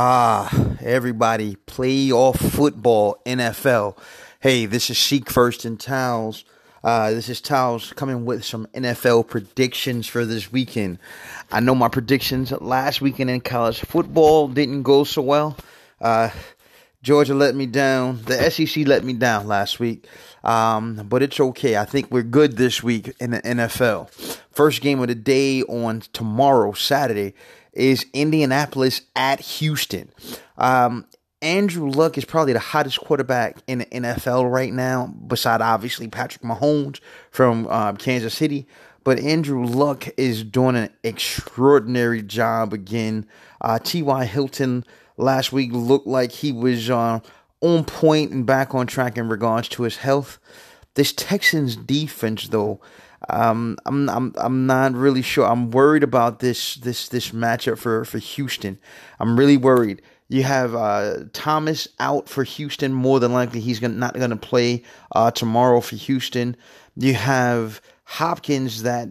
Ah, everybody, playoff football, NFL. Hey, this is Sheik First and Towels. Uh, this is Towels coming with some NFL predictions for this weekend. I know my predictions last weekend in college football didn't go so well. Uh, Georgia let me down. The SEC let me down last week. Um, but it's okay. I think we're good this week in the NFL. First game of the day on tomorrow, Saturday, is Indianapolis at Houston. Um, Andrew Luck is probably the hottest quarterback in the NFL right now, beside obviously Patrick Mahomes from uh, Kansas City. But Andrew Luck is doing an extraordinary job again. Uh, T.Y. Hilton last week looked like he was uh, on point and back on track in regards to his health. This Texans defense, though, um, I'm I'm I'm not really sure. I'm worried about this this this matchup for for Houston. I'm really worried. You have uh, Thomas out for Houston. More than likely, he's gonna, not going to play uh, tomorrow for Houston. You have Hopkins that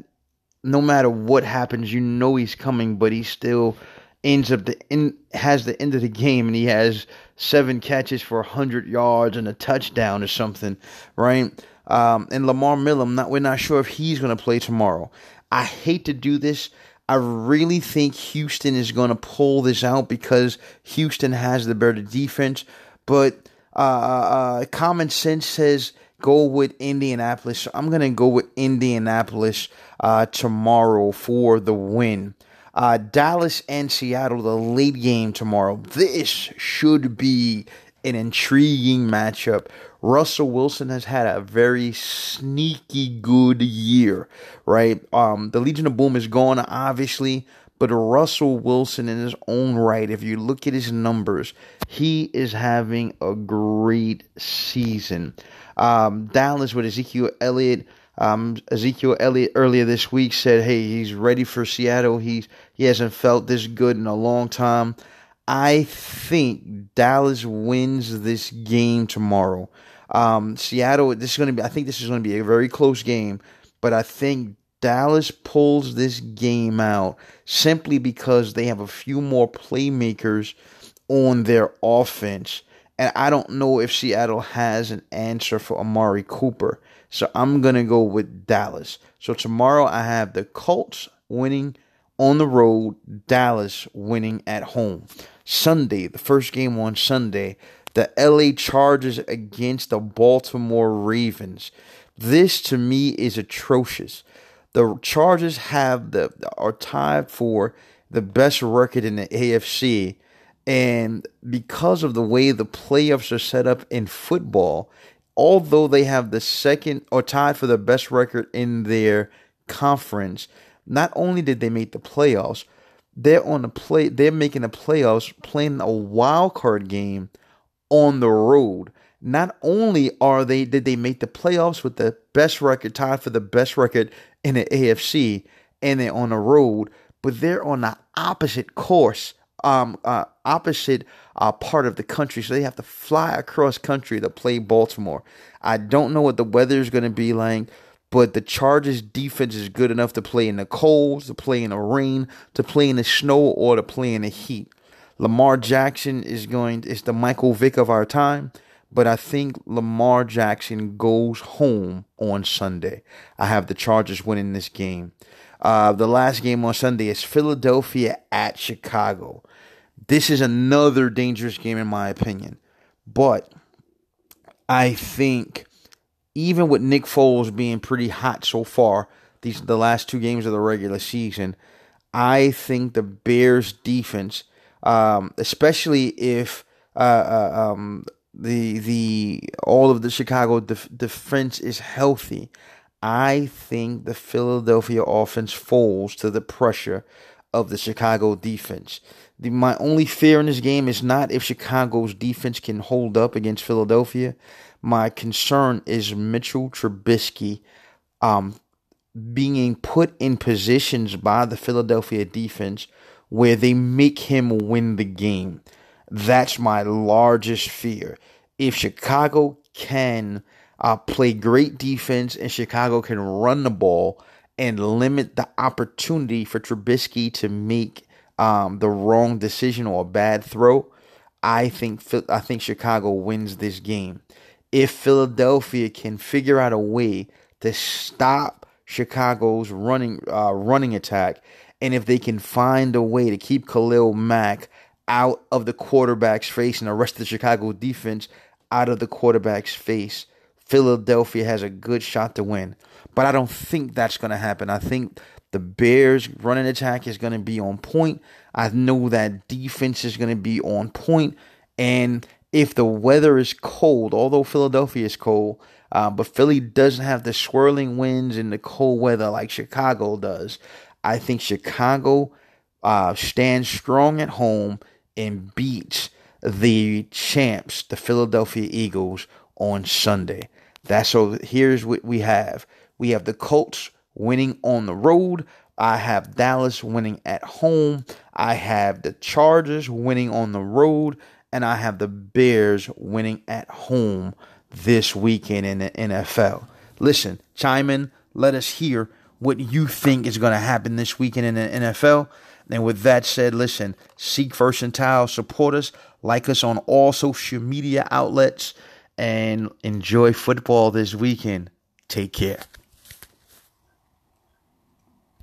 no matter what happens, you know he's coming, but he still ends up the in has the end of the game, and he has seven catches for hundred yards and a touchdown or something, right? Um, and Lamar Miller, not, we're not sure if he's going to play tomorrow. I hate to do this. I really think Houston is going to pull this out because Houston has the better defense. But uh, uh, common sense says go with Indianapolis. So I'm going to go with Indianapolis uh, tomorrow for the win. Uh, Dallas and Seattle, the late game tomorrow. This should be an intriguing matchup. Russell Wilson has had a very sneaky good year, right? Um, the Legion of Boom is gone, obviously, but Russell Wilson, in his own right, if you look at his numbers, he is having a great season. Um, Dallas with Ezekiel Elliott. Um, Ezekiel Elliott earlier this week said, "Hey, he's ready for Seattle. He's he hasn't felt this good in a long time." I think Dallas wins this game tomorrow. Um, Seattle, this is going to be, I think this is going to be a very close game, but I think Dallas pulls this game out simply because they have a few more playmakers on their offense. And I don't know if Seattle has an answer for Amari Cooper. So I'm going to go with Dallas. So tomorrow I have the Colts winning on the road, Dallas winning at home. Sunday, the first game on Sunday, the LA Chargers against the Baltimore Ravens. This to me is atrocious. The Chargers have the are tied for the best record in the AFC and because of the way the playoffs are set up in football, although they have the second or tied for the best record in their conference, not only did they make the playoffs, they're on the play. They're making the playoffs, playing a wild card game on the road. Not only are they did they make the playoffs with the best record, tied for the best record in the AFC, and they're on the road, but they're on the opposite course, um, uh, opposite uh, part of the country. So they have to fly across country to play Baltimore. I don't know what the weather is going to be like. But the Chargers defense is good enough to play in the cold, to play in the rain, to play in the snow, or to play in the heat. Lamar Jackson is going is the Michael Vick of our time, but I think Lamar Jackson goes home on Sunday. I have the Chargers winning this game. Uh, the last game on Sunday is Philadelphia at Chicago. This is another dangerous game in my opinion, but I think even with Nick Foles being pretty hot so far, these the last two games of the regular season, I think the Bears defense, um, especially if uh, uh, um, the the all of the Chicago def- defense is healthy, I think the Philadelphia offense falls to the pressure of the Chicago defense. The, my only fear in this game is not if Chicago's defense can hold up against Philadelphia. My concern is Mitchell Trubisky um, being put in positions by the Philadelphia defense where they make him win the game. That's my largest fear. If Chicago can uh, play great defense and Chicago can run the ball and limit the opportunity for Trubisky to make um, the wrong decision or a bad throw, I think I think Chicago wins this game. If Philadelphia can figure out a way to stop Chicago's running uh, running attack, and if they can find a way to keep Khalil Mack out of the quarterback's face and the rest of the Chicago defense out of the quarterback's face, Philadelphia has a good shot to win. But I don't think that's going to happen. I think the Bears' running attack is going to be on point. I know that defense is going to be on. And if the weather is cold, although Philadelphia is cold, uh, but Philly doesn't have the swirling winds and the cold weather like Chicago does, I think Chicago uh, stands strong at home and beats the champs, the Philadelphia Eagles, on Sunday. That's so. Here's what we have: we have the Colts winning on the road. I have Dallas winning at home. I have the Chargers winning on the road, and I have the Bears winning at home this weekend in the NFL. Listen, chime in. Let us hear what you think is going to happen this weekend in the NFL. And with that said, listen, seek first and tile, support us, like us on all social media outlets, and enjoy football this weekend. Take care.